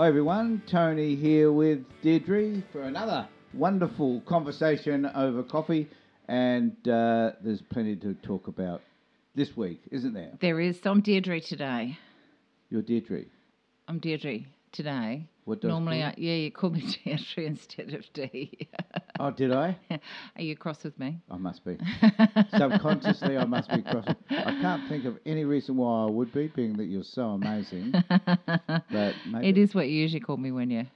Hi everyone, Tony here with Deirdre for another wonderful conversation over coffee, and uh, there's plenty to talk about this week, isn't there? There is. So I'm Deirdre today. You're Deirdre. I'm Deirdre today. What does Normally, I, yeah, you call me Deirdre instead of D. Oh, did I? Are you cross with me? I must be. Subconsciously, I must be cross. I can't think of any reason why I would be, being that you're so amazing. But maybe It is what you usually call me when you're.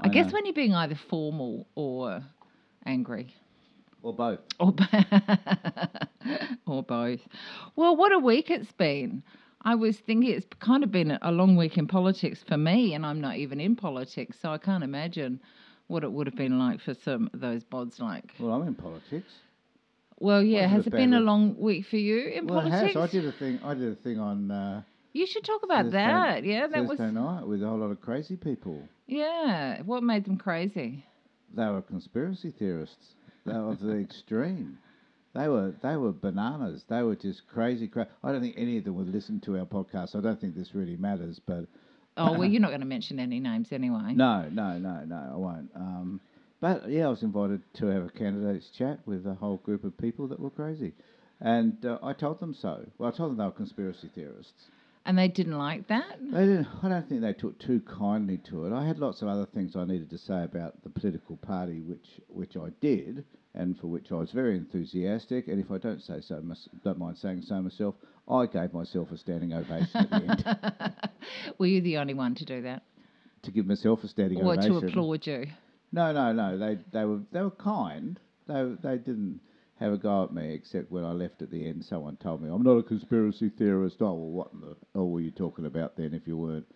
I, I guess know. when you're being either formal or angry. or both. Or, bo- or both. Well, what a week it's been. I was thinking it's kind of been a long week in politics for me, and I'm not even in politics, so I can't imagine what it would have been like for some of those bods like. Well, I'm in politics. Well, yeah, has it been a long week for you in well, politics? it has. I did a thing. I did a thing on. Uh, You should talk about Thursday- that. Yeah, that Thursday was. night with a whole lot of crazy people. Yeah, what made them crazy? They were conspiracy theorists. They were the extreme. They were they were bananas. They were just crazy. Cra- I don't think any of them would listen to our podcast. I don't think this really matters. But Oh well, you're not going to mention any names anyway. no, no, no, no, I won't. Um, but yeah, I was invited to have a candidates chat with a whole group of people that were crazy, and uh, I told them so. Well, I told them they were conspiracy theorists. And they didn't like that. They didn't. I don't think they took too kindly to it. I had lots of other things I needed to say about the political party, which which I did, and for which I was very enthusiastic. And if I don't say so, don't mind saying so myself, I gave myself a standing ovation at the end Were you the only one to do that, to give myself a standing or ovation. Or to applaud you? No, no, no. They they were they were kind. They they didn't have a go at me, except when I left at the end. Someone told me I'm not a conspiracy theorist. Oh well, what in the hell were you talking about then? If you weren't.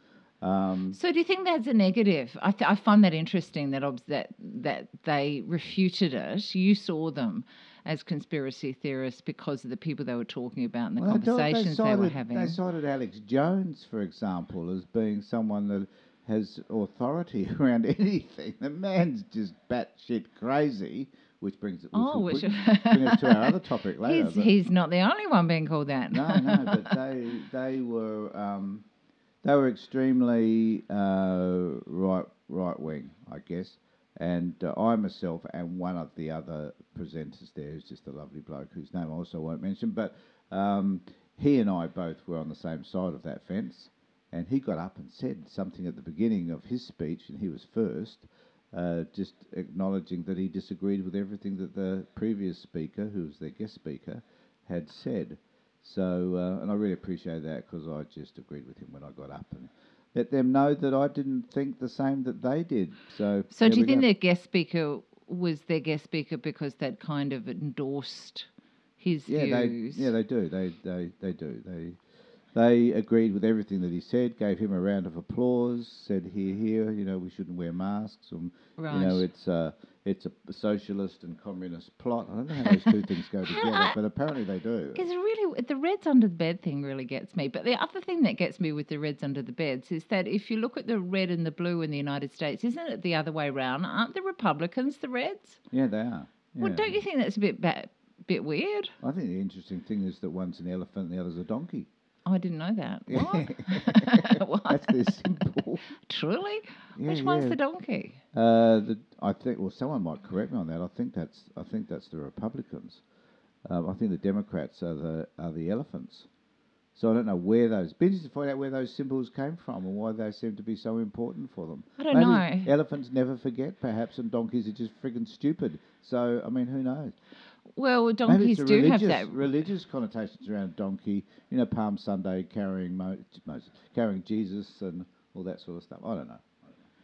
Um, So do you think that's a negative? I, th- I find that interesting that obs- that that they refuted it. You saw them as conspiracy theorists because of the people they were talking about and the Well, conversations they, cited, were having. They cited Alex Jones, for example, as being someone that has authority around anything. The man's just batshit crazy, which brings it. Oh, which which- bring us to our other topic later. he's he's not the only one being called that. no, no, but they they were um, they were extremely uh, right right wing, I guess. And uh, I myself and one of the other presenters there, who's just a lovely bloke whose name I also won't mention, but um, he and I both were on the same side of that fence. And he got up and said something at the beginning of his speech, and he was first, uh, just acknowledging that he disagreed with everything that the previous speaker, who was their guest speaker, had said. So, uh, and I really appreciate that because I just agreed with him when I got up and let them know that I didn't think the same that they did. So, So do you think go. their guest speaker was their guest speaker because they'd kind of endorsed his Yeah, they yeah they do they they they do they they agreed with everything that he said, gave him a round of applause, said here here you know we shouldn't wear masks, and you know it's a it's a socialist and communist plot. I don't know how those two things go together, but apparently they do. It's really the reds under the bed thing really gets me. But the other thing that gets me with the reds under the beds is that if you look at the red and the blue in the United States, isn't it the other way round? Aren't the Republicans the reds? Yeah, they are. Well, don't you think that's a bit bit weird? I think the interesting thing is that one's an elephant and the other's a donkey. Oh, I didn't know that. What? what? That's their simple. Truly? Yeah, Which one's yeah. the donkey? Uh, the, I think. Well, someone might correct me on that. I think that's. I think that's the Republicans. Um, I think the Democrats are the are the elephants. So I don't know where those. Be interested to find out where those symbols came from and why they seem to be so important for them. I don't Maybe know. Elephants never forget, perhaps, and donkeys are just friggin' stupid. So I mean, who knows? Well, donkeys do have that. religious connotations around a donkey. You know, Palm Sunday carrying Mo- Moses, carrying Jesus and all that sort of stuff. I don't know.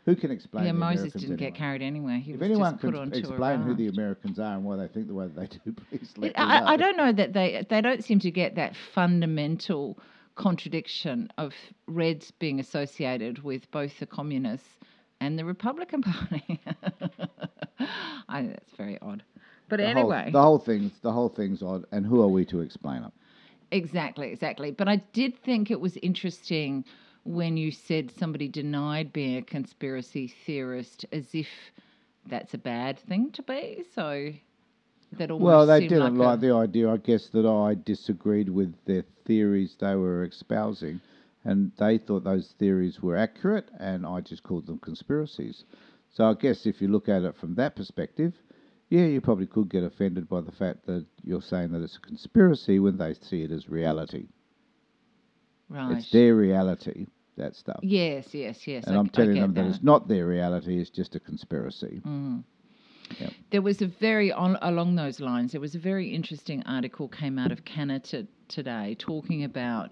Who can explain? Yeah, Moses Americans didn't get carried anywhere. He If was anyone just put can explain who the. Americans are and why they think the way they do, please let It- me I, I don't know that they they don't seem to get that fundamental contradiction of Reds being associated with both the communists and the Republican Party. I think that's very odd. But The anyway, whole, the whole thing's the whole thing's odd, and who are we to explain it? exactly, exactly. But I did think it was interesting when you said somebody denied being a conspiracy theorist as if that's a bad thing to be. So that almost Well, they didn't like, like the idea, I guess, that I disagreed with their theories they were espousing. and they thought those theories were accurate, and I just called them conspiracies. So I guess if you look at it from that perspective, yeah, you probably could get offended by the fact that you're saying that it's a conspiracy when they see it as reality. Right. It's their reality, that stuff. Yes, yes, yes. and I- I'm telling them that that. it's not their reality, it's just a conspiracy. Mm. Yep. There was a very on, along those lines. There was a very interesting article came out of Canada today talking about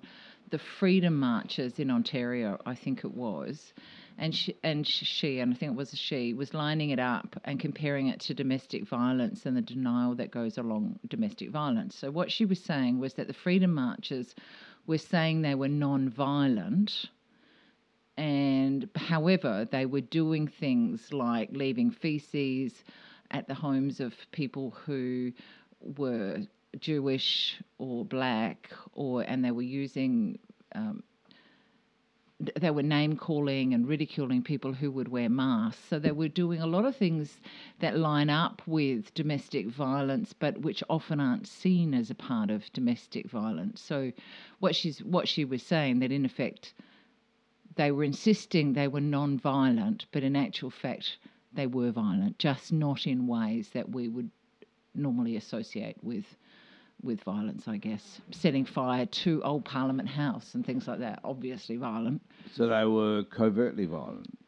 the freedom marches in Ontario. I think it was, and she and she and I think it was she was lining it up and comparing it to domestic violence and the denial that goes along domestic violence. So what she was saying was that the freedom marches were saying they were non-violent and however they were doing things like leaving feces at the homes of people who were Jewish or black or and they were using um, they were name calling and ridiculing people who would wear masks. So they were doing a lot of things that line up with domestic violence, but which often aren't seen as a part of domestic violence. So what she's what she was saying that in effect they were insisting they were non-violent, but in actual fact they were violent, just not in ways that we would normally associate with with violence, I guess. Setting fire to old Parliament House and things like that, obviously violent. So they were covertly violent.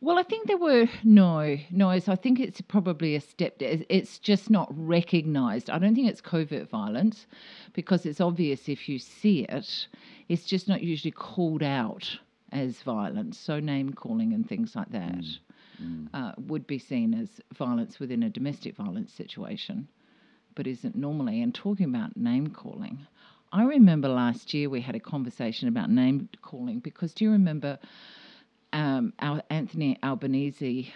Well, I think there were no, no. So I think it's probably a step. It's it's just not recognised. I don't think it's covert violence, because it's obvious if you see it. It's just not usually called out as violence. So name calling and things like that uh, would be seen as violence within a domestic violence situation, but isn't normally. And talking about name calling, I remember last year we had a conversation about name calling because do you remember um, our Anthony Albanese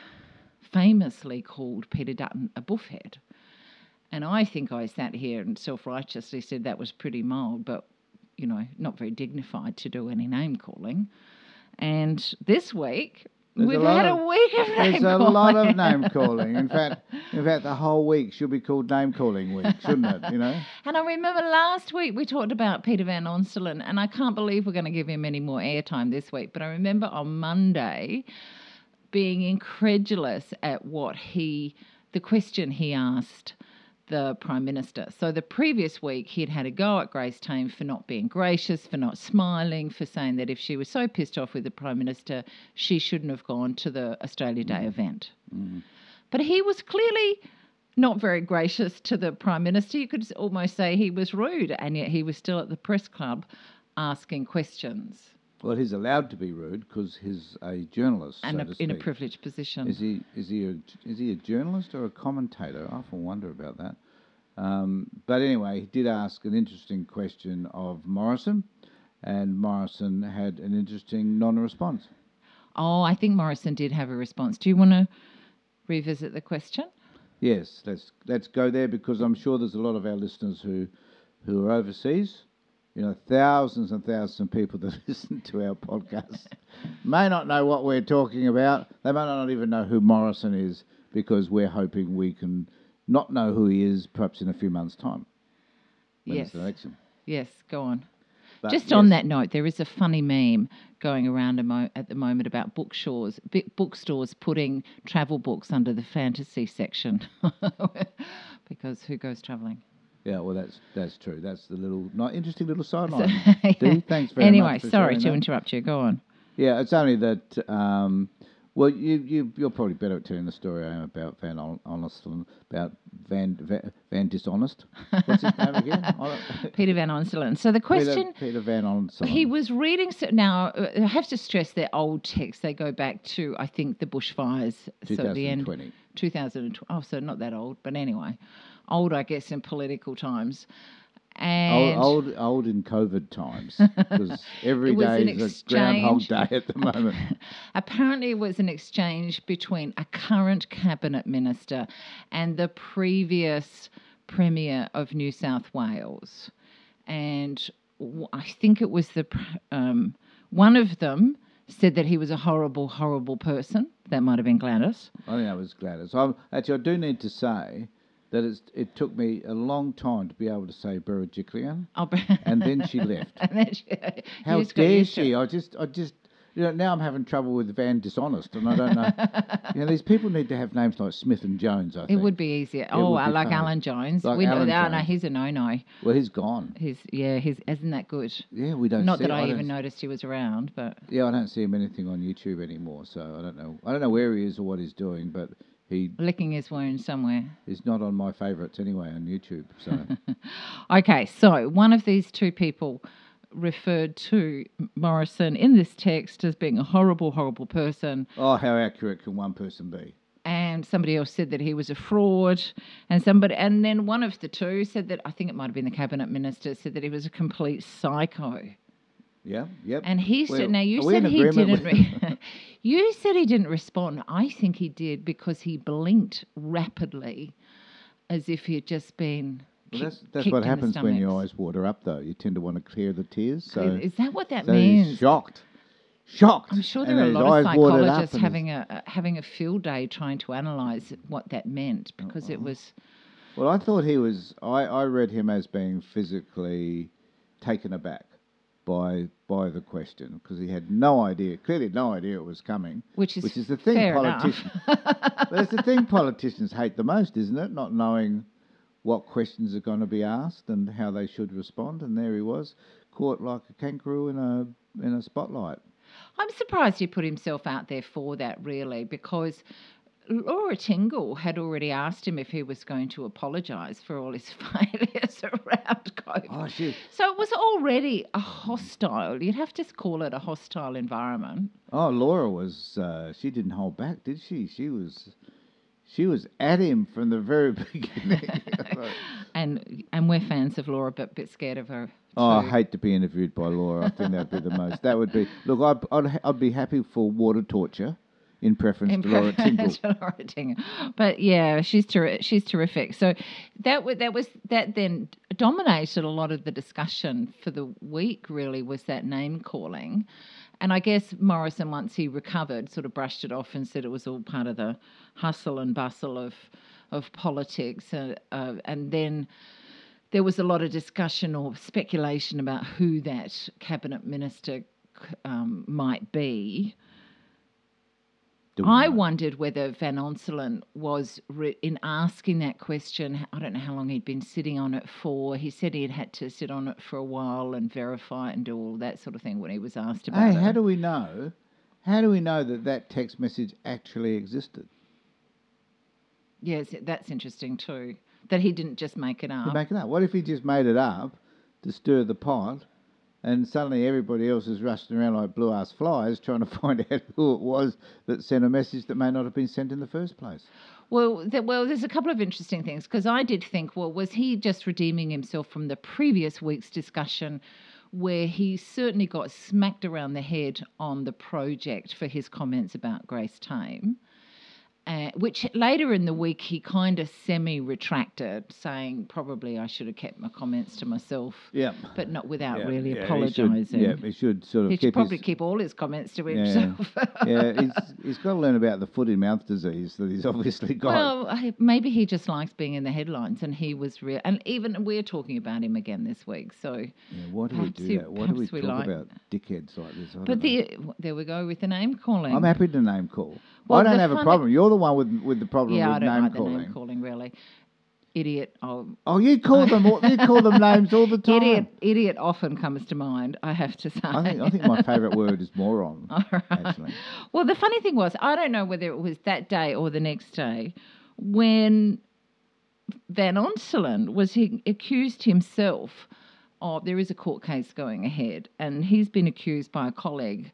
famously called Peter Dutton a buffhead? And I think I sat here and self righteously said that was pretty mild, but you know, not very dignified to do any name calling. And this week, There's a we've had of- a week of name There's a calling. lot of name calling. In fact, in fact, the whole week should be called name calling week, shouldn't it? You know. And I remember last week we talked about Peter Van Onselen, and I can't believe we're going to give him any more airtime this week. But I remember on Monday being incredulous at what he, the question he asked the Prime Minister. So the previous week he'd had a go at Grace Tame for not being gracious, for not smiling, for saying that if she was so pissed off with the Prime Minister, she shouldn't have gone to the Australia Day mm-hmm. event. Mm-hmm. But he was clearly not very gracious to the Prime Minister. You could almost say he was rude, and yet he was still at the press club asking questions Well, he's allowed to be rude because he's a journalist, and so a, in a privileged position. Is he is he a, is he a journalist or a commentator? I often wonder about that. Um, but anyway, he did ask an interesting question of Morrison, and Morrison had an interesting non-response. Oh, I think Morrison did have a response. Do you want to revisit the question? Yes, let's let's go there because I'm sure there's a lot of our listeners who who are overseas. You know, thousands and thousands of people that listen to our podcast may not know what we're talking about. They may not even know who Morrison is because we're hoping we can not know who he is perhaps in a few months' time when Yes. election. Yes, go on. But Just on that note, there is a funny meme going around a mo- at the moment about bookstores, bookstores putting travel books under the fantasy section because who goes travelling? Yeah, well, that's that's true. That's the little not interesting little So- sideline. Dee, thanks very anyway, much. for sorry to that. interrupt you. Go on. Yeah, it's only that. Um, well, you you you're probably better at telling the story I am about Van Hon- Honest about Van Van, Van Dishonest. What's his name again? Peter Van Onselen. So the question Peter, Peter Van Honest. he was reading. So now uh, I have to stress they're old texts. They go back to I think the bushfires. So the end 2020. 2020. Oh, so not that old, but anyway, old I guess in political times. And Old, old, old in COVID times because every day is a Groundhog. Day at the moment. Apparently, it was an exchange between a current cabinet minister and the previous premier of New South Wales, and I think it was the um, one of them said that he was a horrible, horrible person. That might have been Gladys. I think that was Gladys. i actually, I do need to say that it's, it took me a long time to be able to say Berejiklian, I'll and then she left. and then she, How dare she? I just, I just, you know, now I'm having trouble with Van Dishonest, and I don't know. you know, these people need to have names like Smith and Jones. I think It would be easier. oh, would I like. Alan Jones. Like we know Alan that. No, he's a no-no. Well, he's gone. He's yeah. He's isn't that good? Yeah, we don't. Not that it. I don't even noticed he was around, but Yeah, I don't see him anything on YouTube anymore, so I don't know. I don't know where he is or what he's doing, but he licking his wound somewhere. is not on my favourites anyway on YouTube. So Okay, so one of these two people referred to Morrison in this text as being a horrible, horrible person, oh, how accurate can one person be? and somebody else said that he was a fraud, and somebody, and then one of the two said that I think it might have been the cabinet minister said that he was a complete psycho. Yeah, yep. And he Well, said, now you said he didn't. Re- you said he didn't respond. I think he did because he blinked rapidly, as if he had just been. Well, that's that's what happens when your eyes water up, though. You tend to want to clear the tears. So, is, that what that so he's means? shocked, shocked. I'm sure and there are a lot of psychologists having a uh, having a field day trying to analyse what that meant because it was. Well, I thought he was. I, I read him as being physically taken aback by by the question because he had no idea, clearly no idea it was coming. Which is which is the thing fair politicians. That's the thing politicians hate the most, isn't it? Not knowing what questions are going to be asked and how they should respond. And there he was, caught like a kangaroo in a in a spotlight. I'm surprised he put himself out there for that, really, because Laura Tingle had already asked him if he was going to apologise for all his failures around COVID. Oh shit! So it was already a hostile, you'd have to call it a hostile environment. Oh, Laura was. Uh, she didn't hold back, did she? She was. She was at him from the very beginning. And and we're fans of Laura, but a bit scared of her. Oh, I hate to be interviewed by Laura. I think that'd be the most. That would be. Look, I'd, I'd, I'd be happy for water torture in preference in to Laura Tingle. to Laura Tingle. But yeah, she's terri- she's terrific. So that was that was that then dominated a lot of the discussion for the week. Really, was that name calling, and I guess Morrison, once he recovered, sort of brushed it off and said it was all part of the hustle and bustle of of politics, uh, uh, and then. There was a lot of discussion or speculation about who that cabinet minister um, might be. I know? wondered whether Van Onselen was re- in asking that question. I don't know how long he'd been sitting on it for. He said he had had to sit on it for a while and verify it and do all that sort of thing when he was asked about Hey, it. how do we know? How do we know that that text message actually existed? yes, that's interesting too. That he didn't just make it up. make it up. What if he just made it up to stir the pot, and suddenly everybody else is rushing around like blue ass flies trying to find out who it was that sent a message that may not have been sent in the first place? Well, th- well, there's a couple of interesting things because I did think, well, was he just redeeming himself from the previous week's discussion, where he certainly got smacked around the head on the project for his comments about Grace Tame, uh, which later in the week he kind of semi-retracted, saying probably I should have kept my comments to myself, Yeah. but not without Yeah, really yeah, apologising. Yeah, he should sort of He keep should probably his, keep all his comments to himself. yeah, he's, he's got to learn about the foot in mouth disease that he's obviously got. Well, maybe he just likes being in the headlines, and he was real. And even we're talking about him again this week. So, yeah, why do we do he- that? Why do we talk like- about dickheads like this? I but the there we go with the name calling. I'm happy to name call. Well, I don't have a problem. You're the one with with the problem yeah, I don't name like calling. the name calling really. Idiot. Oh, Oh, you call them all, you call them names all the time. idiot. Idiot often comes to mind. I have to say. I think I think my favourite word is moron. All right. Actually, Well, the funny thing was, I don't know whether it was that day or the next day when Van Onselen was he accused himself of there is a court case going ahead, and he's been accused by a colleague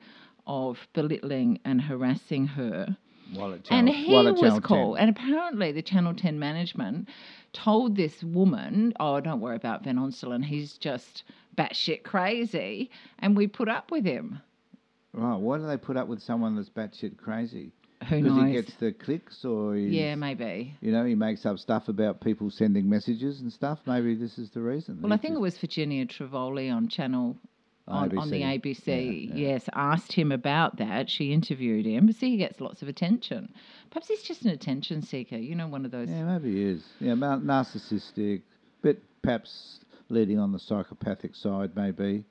of belittling and harassing her. while And he was called, 10. and apparently the Channel 10 management told this woman, Oh, don't worry about Van Onselen, he's just batshit crazy. And we put up with him. Right, why do they put up with someone that's batshit crazy? Who knows? Because he gets the clicks, or yeah, maybe. you know, he makes up stuff about people sending messages and stuff. Maybe this is the reason. Well, I think it was Virginia Trioli on Channel on, on the ABC. Yeah, yeah. Yes, asked him about that. She interviewed him. See, he gets lots of attention. Perhaps he's just an attention seeker. You know, one of those. Yeah, maybe he is. Yeah, narcissistic, but perhaps leading on the psychopathic side, maybe.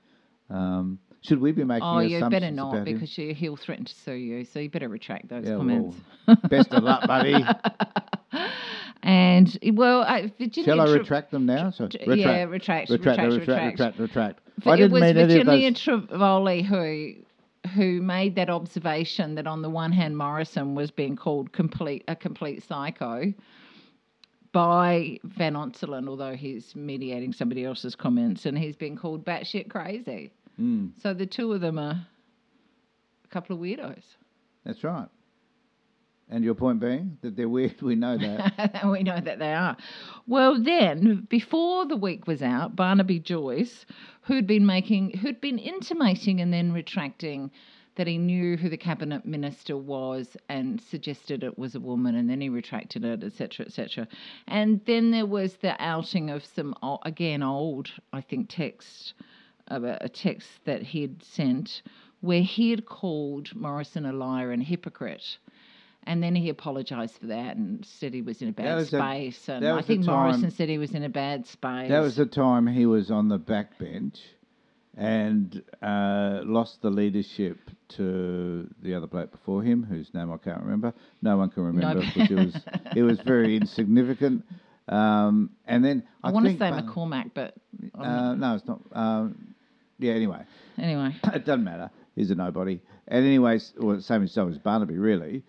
Um, should we be making Oh, you better not because you, he'll threaten to sue you. So you better retract those Yeah, comments. well, best of luck, buddy. And well, uh, Virginia. Shall I Tra- retract them now? So, Tr- yeah, retract, retract, retract, retract, retract. retract, retract. But I it didn't was mean Virginia those. Trioli who who made that observation that on the one hand Morrison was being called complete a complete psycho by Van Onselen, although he's mediating somebody else's comments, and he's been called batshit crazy. Mm, So the two of them are a couple of weirdos. that's right. And your point being that they're weird. We know that. we know that they are. Well, then, before the week was out, Barnaby Joyce, who'd been making, who'd been intimating and then retracting that he knew who the cabinet minister was and suggested it was a woman, and then he retracted it, etc., etc. And then there was the outing of some, again, old, I think, text, a, a text that he'd sent where he had called Morrison a liar and hypocrite. And then he apologised for that and said he was in a bad space. and I think Morrison said he was in a bad space. that was the time he was on the backbench and uh, lost the leadership to the other bloke before him, whose name I can't remember. No one can remember because it was it was very insignificant. Um, and then I, I, want to say Bar- McCormack, but Uh, no, it's not. Um, yeah. Anyway, anyway. it doesn't matter. He's a nobody. And anyways, well, same as so as Barnaby, really.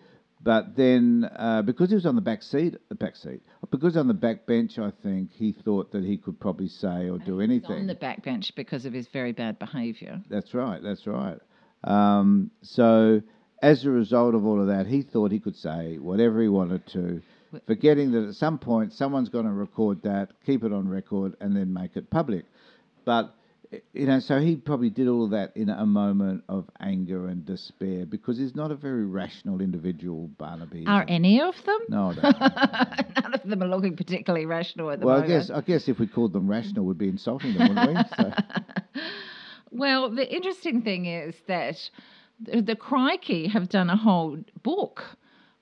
But then, uh, because he was on the back seat, the back seat, because on the back bench, I think he thought that he could probably say or do anything. on the back bench because of his very bad behaviour. That's right. That's right. Um, so, as a result of all of that, he thought he could say whatever he wanted to, forgetting that at some point someone's going to record that, keep it on record, and then make it public. But you know, so he probably did all of that in a moment of anger and despair because he's not a very rational individual, Barnaby. Are any of them? No, I don't know. None of them are looking particularly rational at the moment. well, I guess I guess if we called them rational, we'd be insulting them, wouldn't we? So, Well, the interesting thing is that the, the Crikey have done a whole book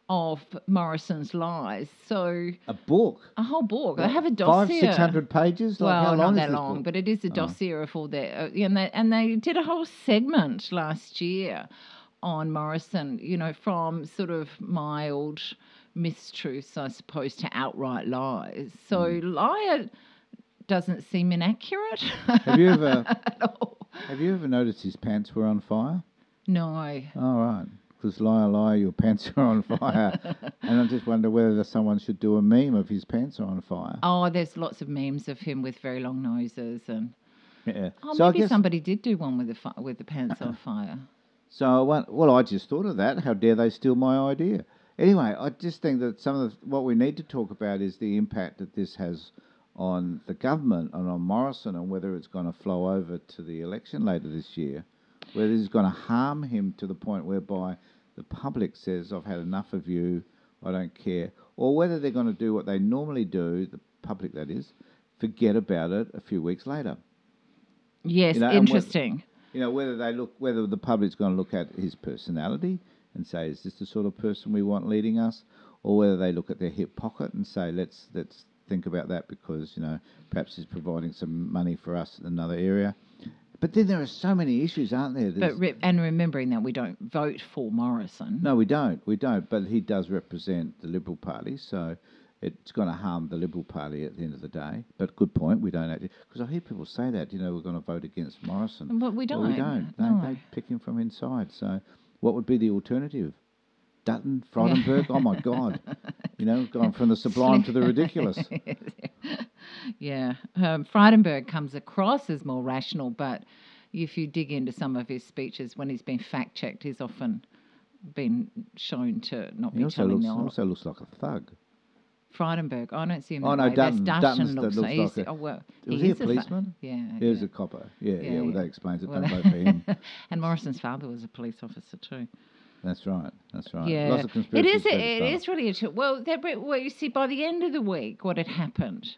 of Morrison's lies. So a book. a whole book. They What, have a dossier, Five, six hundred pages. Like, well, how long not is that long, book? but it is a Oh. dossier of all their. Uh, and they and they did a whole segment last year on Morrison. You know, from sort of mild mistruths, I suppose, to outright lies. So Hmm. liar doesn't seem inaccurate. Have you ever have you ever noticed his pants were on fire? No. All right, because liar, liar, your pants are on fire, and I just wonder whether someone should do a meme of his pants are on fire. Oh, there's lots of memes of him with very long noses, and Yeah. oh, so I maybe guess somebody did do one with the fi- with the pants on fire. so. I Well, I just thought of that. How dare they steal my idea? Anyway, I just think that some of the, what we need to talk about is the impact that this has on the government and on Morrison, and whether it's going to flow over to the election later this year, whether it's going to harm him to the point whereby the public says, "I've had enough of you, I don't care," or whether they're going to do what they normally do, the public that is, forget about it a few weeks later. Yes, You know, interesting. You know, whether they look, whether the public's going to look at his personality and say, "Is this the sort of person we want leading us?" or whether they look at their hip pocket and say, "Let's let's think about that because you know perhaps he's providing some money for us in another area." But then there are so many issues, aren't there? But re- and remembering that we don't vote for Morrison. no, we don't. We don't. But he does represent the Liberal Party, so it's going to harm the Liberal Party at the end of the day. But good point. We don't actually because I hear people say that. You know, we're going to vote against Morrison. But we don't. We don't. They, No. they pick him from inside. So, what would be the alternative? Dutton, Frydenberg. Oh my God! You know, gone from the sublime to the ridiculous. yeah, um, Frydenberg comes across as more rational, but if you dig into some of his speeches when he's been fact checked, he's often been shown to not He be also telling looks the also looks like a thug. Frydenberg, I don't see him. Oh, no. Dutton- Dutton looks, looks he's, like a- oh, well, Was he a is fa- policeman? yeah, He was a copper. Yeah, yeah. Yeah, well, that explains it. Well, for him. and Morrison's father was a police officer too. That's right. That's right. Yeah, Lots of it conspiracy is. It, theories it is really. A, well, that, well, you see, by the end of the week, what had happened.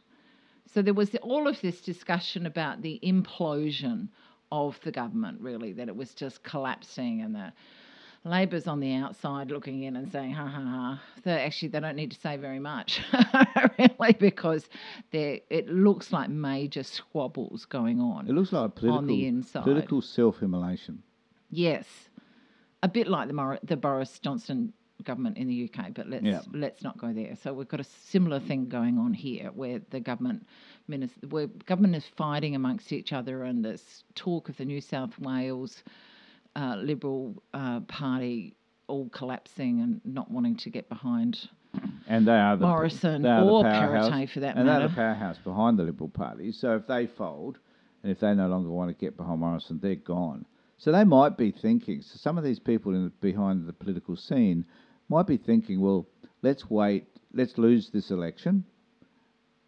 So there was all of this discussion about the implosion of the government, really, that it was just collapsing and the Labor's on the outside looking in and saying, ha ha ha. They actually they don't need to say very much, really, because it looks like major squabbles going on. It looks like political, on the inside. political self-immolation. Yes, a bit like the, Mor- the Boris Johnson government in the UK, but let's Yeah. let's not go there. So we've got a similar thing going on here, where the government minister, where government is fighting amongst each other, and this talk of the New South Wales uh, Liberal uh, Party all collapsing and not wanting to get behind And they are the Morrison they are or Perrottet for that matter. and they're the powerhouse behind the Liberal Party. So if they fold, and if they no longer want to get behind Morrison, they're gone. So they might be thinking. So some of these people in the, behind the political scene might be thinking, well, let's wait, let's lose this election,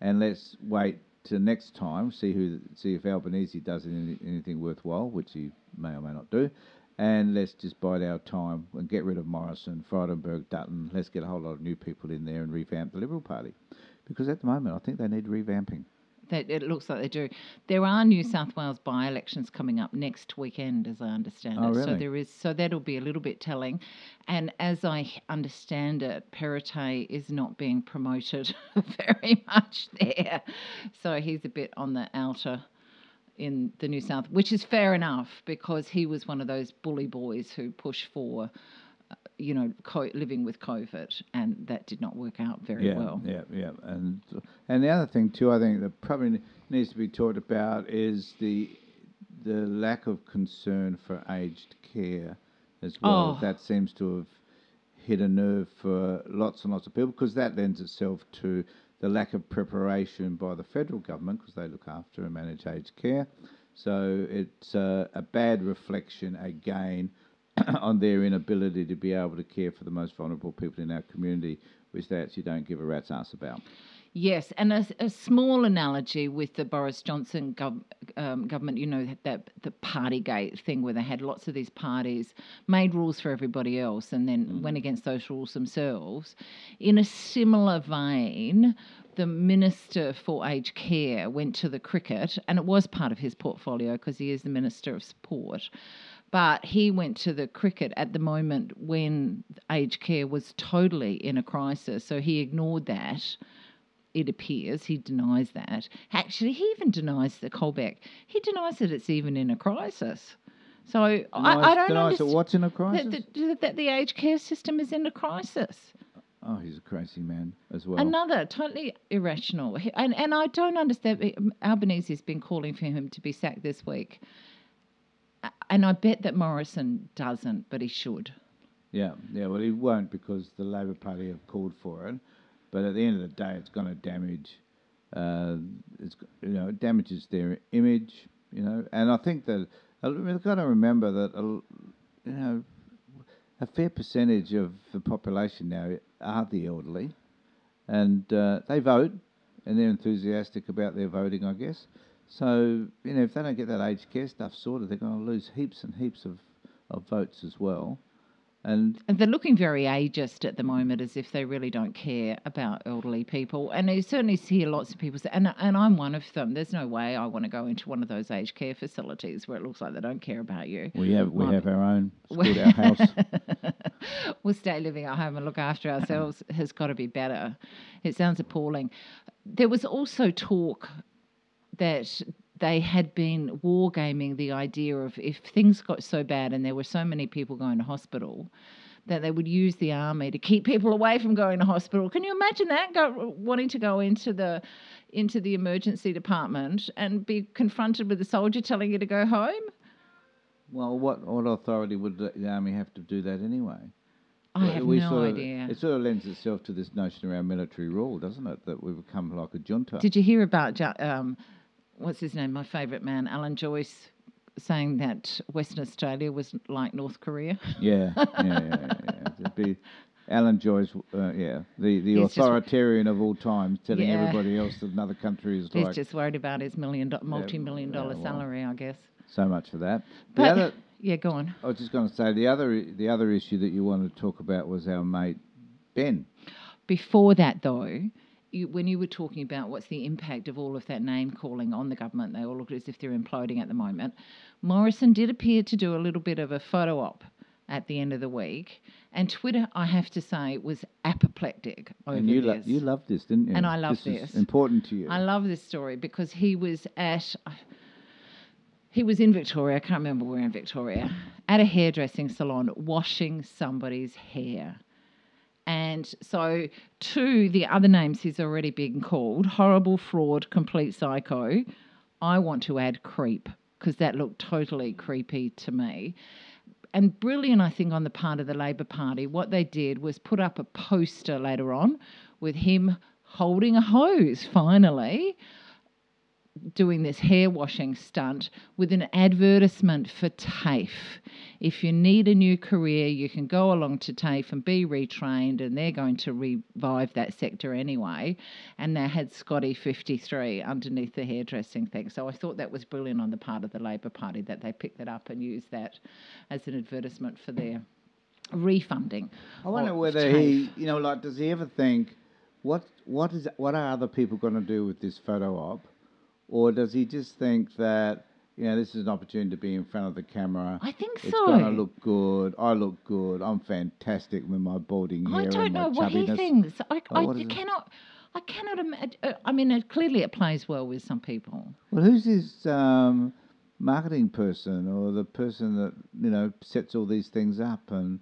and let's wait to next time, see who, see if Albanese does any, anything worthwhile, which he may or may not do, and let's just bide our time and get rid of Morrison, Frydenberg, Dutton. Let's get a whole lot of new people in there and revamp the Liberal Party, because at the moment I think they need revamping. That it looks like they do. There are New South Wales by-elections coming up next weekend, as I understand Oh, it. So there is. So that'll be a little bit telling. And as I understand it, Perrottet is not being promoted very much there. So he's a bit on the outer in the New South, which is fair enough because he was one of those bully boys who pushed for, you know, co- living with COVID, and that did not work out very yeah, well. Yeah, yeah, and and the other thing too, I think that probably needs to be talked about is the the lack of concern for aged care as well. Oh. That seems to have hit a nerve for lots and lots of people because that lends itself to the lack of preparation by the federal government because they look after and manage aged care. So it's uh, a bad reflection again on their inability to be able to care for the most vulnerable people in our community, which they actually don't give a rat's ass about. Yes, and a, a small analogy with the Boris Johnson gov- um, government, you know, that the Partygate thing where they had lots of these parties, made rules for everybody else, and then went against those rules themselves. In a similar vein, the Minister for Aged Care went to the cricket, and it was part of his portfolio because he is the Minister of Sport. But he went to the cricket at the moment when aged care was totally in a crisis, so he ignored that it appears he denies that. Actually, he even denies the callback. He denies that it's even in a crisis. So I, I don't understand what's in a crisis? that, that the aged care system is in a crisis. Oh, he's a crazy man as well. Another totally irrational, and and I don't understand. Albanese has been calling for him to be sacked this week, and I bet that Morrison doesn't, but he should. Yeah, yeah. Well, he won't because the Labor Party have called for it. But at the end of the day, it's going to damage. Uh, it's you know it damages their image. You know, and I think that we've got to remember that you know a fair percentage of the population now are the elderly, and uh, they vote, and they're enthusiastic about their voting, I guess. So you know, if they don't get that aged care stuff sorted, they're going to lose heaps and heaps of, of votes as well. And And they're looking very ageist at the moment, as if they really don't care about elderly people. And I certainly hear lots of people say, and, and I'm one of them. There's no way I want to go into one of those aged care facilities where it looks like they don't care about you. we have we Right. have our own. It's our house. we'll stay living at home and look after ourselves has got to be better. It sounds appalling. There was also talk that they had been wargaming the idea of if things got so bad and there were so many people going to hospital that they would use the army to keep people away from going to hospital. Can you imagine that? Go, wanting to go into the into the emergency department and be confronted with a soldier telling you to go home? Well, what what authority would the army have to do that anyway? I have we no sort of- idea. it sort of lends itself to this notion around military rule, doesn't it? That we've become like a junta. Did you hear about um, what's his name? My favourite man, Alan Joyce, saying that Western Australia was like North Korea. yeah, yeah, yeah, yeah. be Alan Joyce, uh, yeah, the, the He's just- authoritarian of all time, telling Yeah. everybody else that another country is He's like just worried about his million, do- multi-million yeah, well. salary, I guess. so much for that. The But other, yeah, go on. I was just going to say the other the other issue that you wanted to talk about was our mate Ben. Before that, though, you, when you were talking about what's the impact of all of that name calling on the government, they all look as if they're imploding at the moment. Morrison did appear to do a little bit of a photo op at the end of the week, and Twitter, I have to say, was apoplectic over and you, lo- this. you loved this, didn't you? And I love is this. important to you. I love this story because he was at. He was in Victoria, I can't remember where in Victoria, at a hairdressing salon washing somebody's hair. And so, to the other names he's already been called horrible fraud, complete psycho. I want to add creep because that looked totally creepy to me. And brilliant, I think, on the part of the Labor Party. What they did was put up a poster later on with him holding a hose, finally, doing this hair washing stunt with an advertisement for TAFE. If you need a new career, you can go along to TAFE and be retrained, and they're going to revive that sector anyway. And they had Scotty 53 underneath the hairdressing thing. So I thought that was brilliant on the part of the Labor Party that they picked that up and used that as an advertisement for their refunding. I wonder whether TAFE. he, you know, like, does he ever think, what, what is, what are other people going to do with this photo op, or does he just think that, you know, this is an opportunity to be in front of the camera? I think It's so. going to look good. I look good. I'm fantastic with my balding hair I don't know what he thinks. I, Oh, I what is it? cannot. I cannot imagine. I mean, it, clearly it plays well with some people. Well, who's his um, marketing person or the person that you know sets all these things up and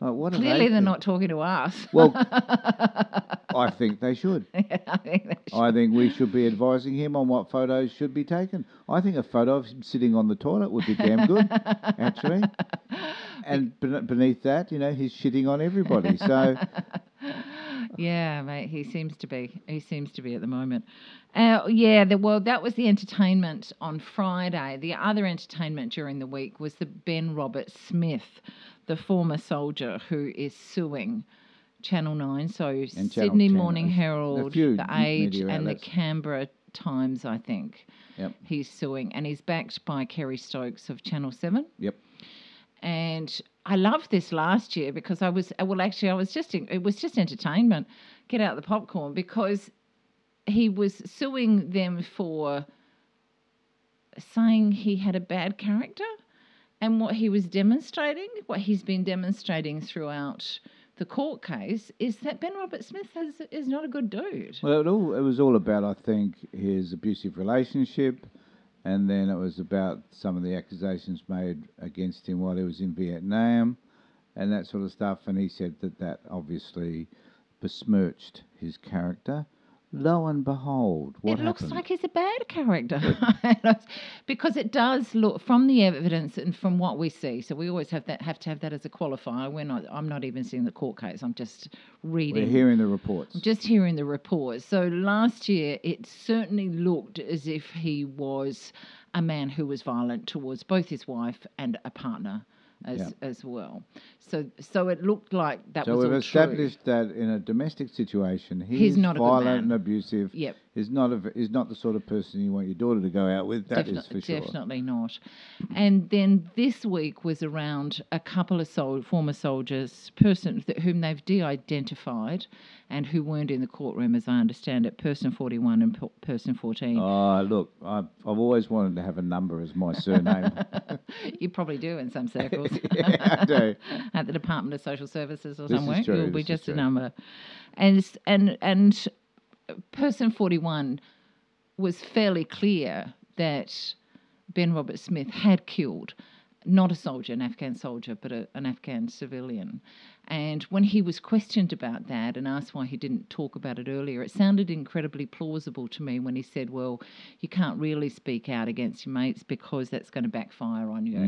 like what? Clearly, they they're not talking to us. Well, I think they should. I think they should. I think we should be advising him on what photos should be taken. I think a photo of him sitting on the toilet would be damn good, actually. And beneath that, you know, he's shitting on everybody. So yeah, mate. He seems to be. He seems to be at the moment. Uh, yeah. The, well, that was the entertainment on Friday. The other entertainment during the week was the Ben Roberts-Smith, the former soldier who is suing. Channel 9, so Channel Sydney 10, Morning Herald, The Age, and the. Canberra Times, I think. Yep. He's suing, and he's backed by Kerry Stokes of Channel 7 yep. and I loved this last year because I was well actually I was just it was just entertainment get out the popcorn because he was suing them for saying he had a bad character and what he was demonstrating what he's been demonstrating throughout the court case is that Ben Roberts-Smith has, is not a good dude. Well, it, all, it was all about, I think, his abusive relationship, and then it was about some of the accusations made against him while he was in Vietnam, and that sort of stuff. And he said that that obviously besmirched his character. Lo and behold, what it looks happened? like he's a bad character because it does look from the evidence and from what we see. So we always have that have to have that as a qualifier. We're not. I'm not even seeing the court case. I'm just reading. We're hearing the reports. I'm just hearing the reports. So last year, it certainly looked as if he was a man who was violent towards both his wife and a partner as Yeah. as well. So so it looked like that So was we've all established that in a domestic situation, he's, He's not violent and abusive. Yep. He's not a, he's not the sort of person you want your daughter to go out with. That is Definite- for sure. Definitely not. And then this week was around a couple of sol- former soldiers, person th- whom they've de-identified, and who weren't in the courtroom, as I understand it. Person forty-one and p- person fourteen. Oh, look, I've, I've always wanted to have a number as my surname. You probably do in some circles. yeah, I do. At the Department of Social Services or This somewhere, you'll be this just a number. And and and person forty-one was fairly clear that Ben Roberts-Smith had killed not a soldier, an Afghan soldier, but a, an Afghan civilian. And when he was questioned about that and asked why he didn't talk about it earlier, it sounded incredibly plausible to me when he said, Well, you can't really speak out against your mates because that's going to backfire on you.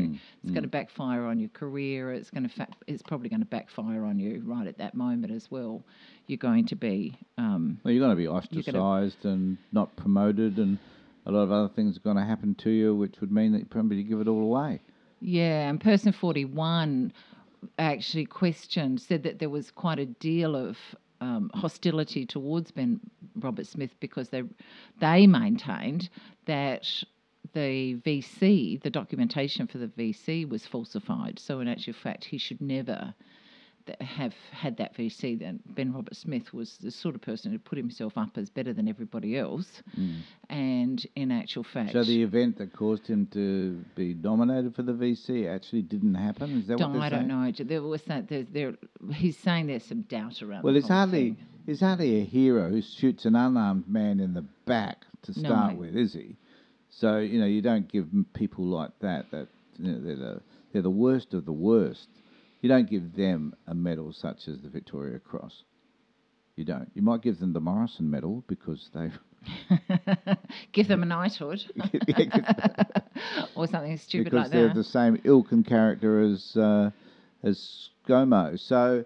it's going to backfire on your career. It's going to fa- it's probably going to backfire on you right at that moment as well. You're going to be um, Well, you're going to be ostracised and not promoted, and a lot of other things are going to happen to you, which would mean that you probably give it all away. Yeah, and person 41 actually questioned, said that there was quite a deal of um, hostility towards Ben Roberts-Smith because they they maintained that the VC, the documentation for the VC, was falsified. So in actual fact, he should never have had that VC, then Ben Roberts-Smith was the sort of person who put himself up as better than everybody else. And in actual fact, Mm. So the event that caused him to be nominated for the VC actually didn't happen. Is that what No, they're I don't know. There was that. There, there, he's saying there's some doubt around. Well, it's hardly thing. he's hardly a hero who shoots an unarmed man in the back to No. start with, is he? So you know you don't give people like that that you know, they're the they're the worst of the worst. You don't give them a medal such as the Victoria Cross. You don't. You might give them the Morrison Medal because they've Give them a knighthood or something stupid like that. because like they're that. the same ilk and character as uh, as ScoMo. So,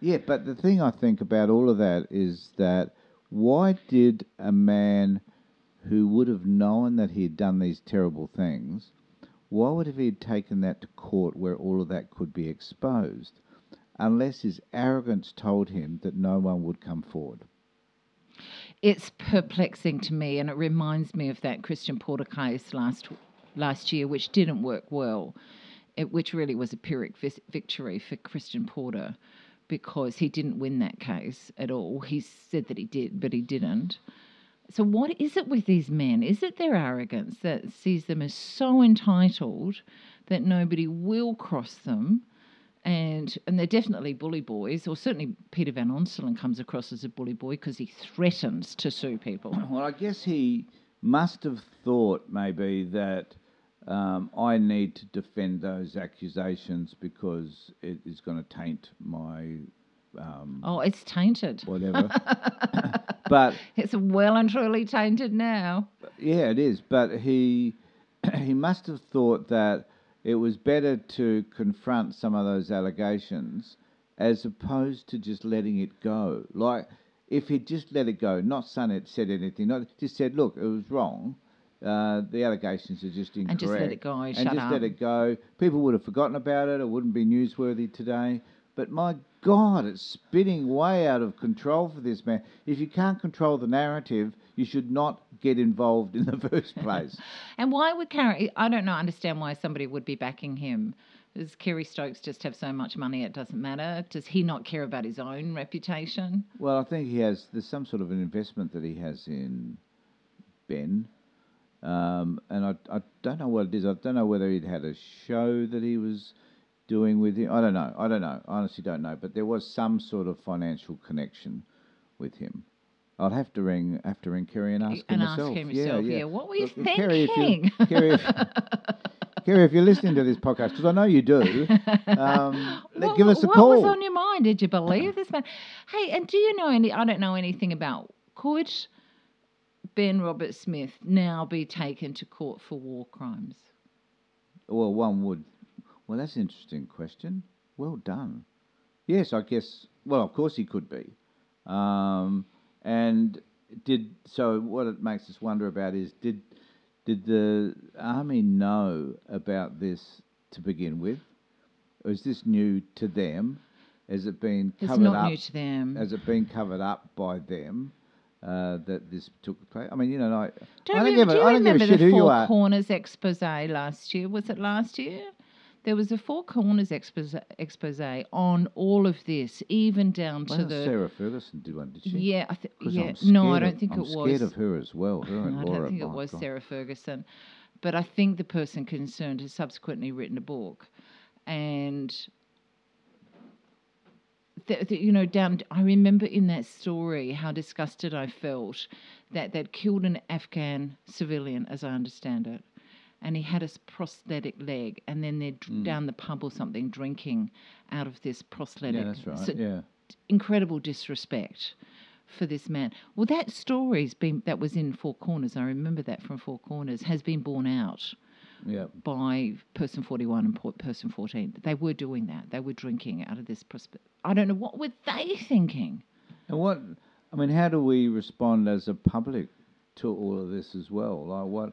yeah, but the thing I think about all of that is that why did a man who would have known that he had done these terrible things, why would he have taken that to court where all of that could be exposed, unless his arrogance told him that no one would come forward? It's perplexing to me, and it reminds me of that Christian Porter case last last year, which didn't work well, it, which really was a Pyrrhic vis- victory for Christian Porter because he didn't win that case at all. He said that he did, but he didn't. So, what is it with these men? Is it their arrogance that sees them as so entitled that nobody will cross them? And and they're definitely bully boys, or certainly Peter Van Onselen comes across as a bully boy because he threatens to sue people. Well, I guess he must have thought maybe that um, I need to defend those accusations because it is going to taint my um, Oh, it's tainted. whatever. but It's well and truly tainted now. yeah, it is. But he he must have thought that it was better to confront some of those allegations as opposed to just letting it go. Like if he'd just let it go, not said anything, not just said, look, it was wrong. Uh, the allegations are just incorrect. And just let it go, And just up. let it go. People would have forgotten about it. It wouldn't be newsworthy today. But my God, it's spinning way out of control for this man. If you can't control the narrative, you should not get involved in the first place. And why would Kerry? I don't know. Understand why somebody would be backing him. Does Kerry Stokes just have so much money it doesn't matter? Does he not care about his own reputation? well, I think he has. There's some sort of an investment that he has in Ben, um, and I, I don't know what it is. I don't know whether he'd had a show that he was doing with him. I don't know. I don't know. I honestly don't know. But there was some sort of financial connection with him. I'll have to ring, have to ring Kerry and ask And him ask myself. him yeah, yourself, yeah. yeah, what were you Look, Kerry, if you- thinking? Kerry, if, Kerry, if you're listening to this podcast, because I know you do, um, What- give us a what call. What was on your mind? Did you believe this man? Hey, and do you know any? I don't know anything about. Could Ben Roberts-Smith now be taken to court for war crimes? Well, one would. Well, that's an interesting question. Well done. Yes, I guess. Well, of course he could be. Um, and did so. What it makes us wonder about is did did the army know about this to begin with, or is this new to them? Has it been covered It's not up? new to them. Has it been covered up by them uh, that this took place? I mean, you know, I, Don't I don't you, give a, do you I don't give a remember shit the who you Four are. Corners expose last year? Was it last year? There was a Four Corners expose, expose on all of this, even down to the. Sarah Ferguson did one, did she? Yeah, I th- yeah. No, I don't think of- think I'm it was. scared of her as well. Her and I Laura. don't think it was God. Sarah Ferguson, but I think the person concerned has subsequently written a book, and th- th- you know, down. I remember in that story how disgusted I felt that they'd killed an Afghan civilian, as I understand it, and he had a prosthetic leg, and then they're dr- hmm. down the pub or something drinking out of this prosthetic. Yeah, that's right. So yeah. incredible disrespect for this man. Well, that story's been that was in Four Corners. I remember that from Four Corners has been borne out Yeah. by person forty one and po- person fourteen. They were doing that. They were drinking out of this. Prospe- I don't know what were they thinking. And what, I mean, how do we respond as a public to all of this as well? Like, what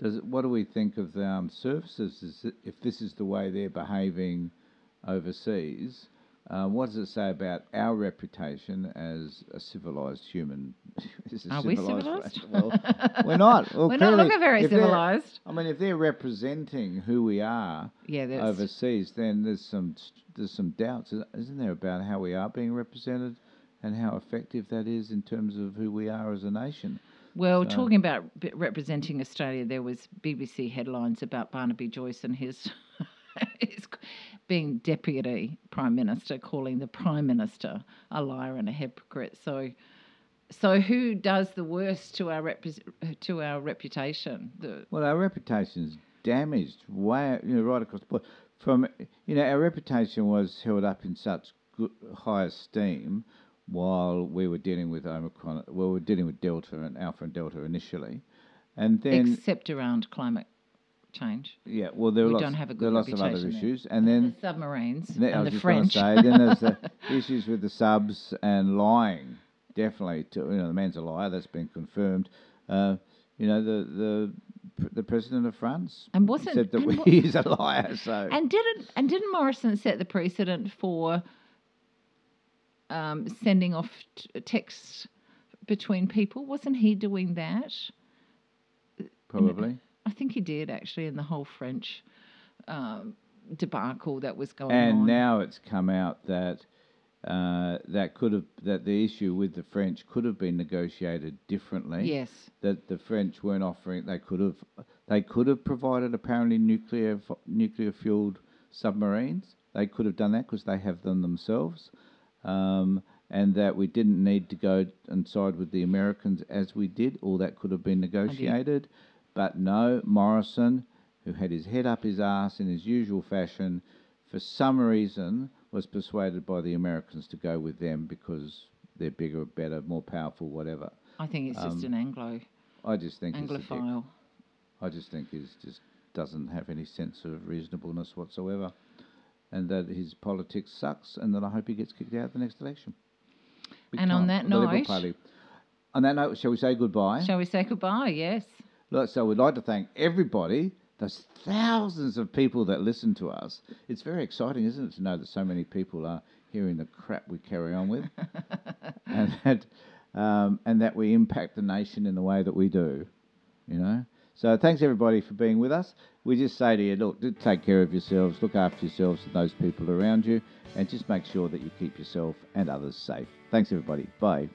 does it, what do we think of the armed services? Is it, if this is the way they're behaving overseas, uh, what does it say about our reputation as a civilized human? A Are we civilised civilised? race? Well, we're not. Well, We're not looking very civilised. I mean, if they're representing who we are Yeah, overseas, then there's some there's some doubts, isn't there, about how we are being represented and how effective that is in terms of who we are as a nation. Well, So- talking about representing Australia, there was BBC headlines about Barnaby Joyce and his, his being deputy prime minister, calling the prime minister a liar and a hypocrite. So, so who does the worst to our repres to our reputation? The Well, our reputation's damaged way, you know, right across the board. From you know, our reputation was held up in such good, high esteem while we were dealing with Omicron. Well, we were dealing with Delta and Alpha and Delta initially, and then except around climate change, yeah, well, there were we lots, don't have a there good were lots of other reputation there. issues, and then the submarines and was the French. say, then there's the issues with the subs and lying. Definitely, to, you know, the man's a liar. That's been confirmed. Uh, you know, the the the president of France And wasn't- said that and wa- he is a liar. So And didn't and didn't Morrison set the precedent for um, sending off t- texts between people? Wasn't he doing that? probably. I think he did actually in the whole French um, debacle that was going And on. And now it's come out that uh, that could have that the issue with the French could have been negotiated differently. yes, that the French weren't offering. They could have they could have provided apparently nuclear nuclear fueled submarines. They could have done that because they have them themselves, um, and that we didn't need to go and side with the Americans as we did. All that could have been negotiated, but no, Morrison, who had his head up his ass in his usual fashion, for some reason was persuaded by the Americans to go with them because they're bigger, better, more powerful, whatever. I think it's Um, just an Anglo I just think. Anglophile. I just think he's just doesn't have any sense of reasonableness whatsoever, and that his politics sucks, and that I hope he gets kicked out the next election. Big And on that The note- Party. on that note, shall we say goodbye? Shall we say goodbye? Yes. Look, so we'd like to thank everybody, those thousands of people that listen to us. It's very exciting, isn't it, to know that so many people are hearing the crap we carry on with, and that um, and that we impact the nation in the way that we do. You know. So thanks everybody for being with us. We just say to you, look, take care of yourselves, look after yourselves and those people around you, and just make sure that you keep yourself and others safe. Thanks everybody. Bye.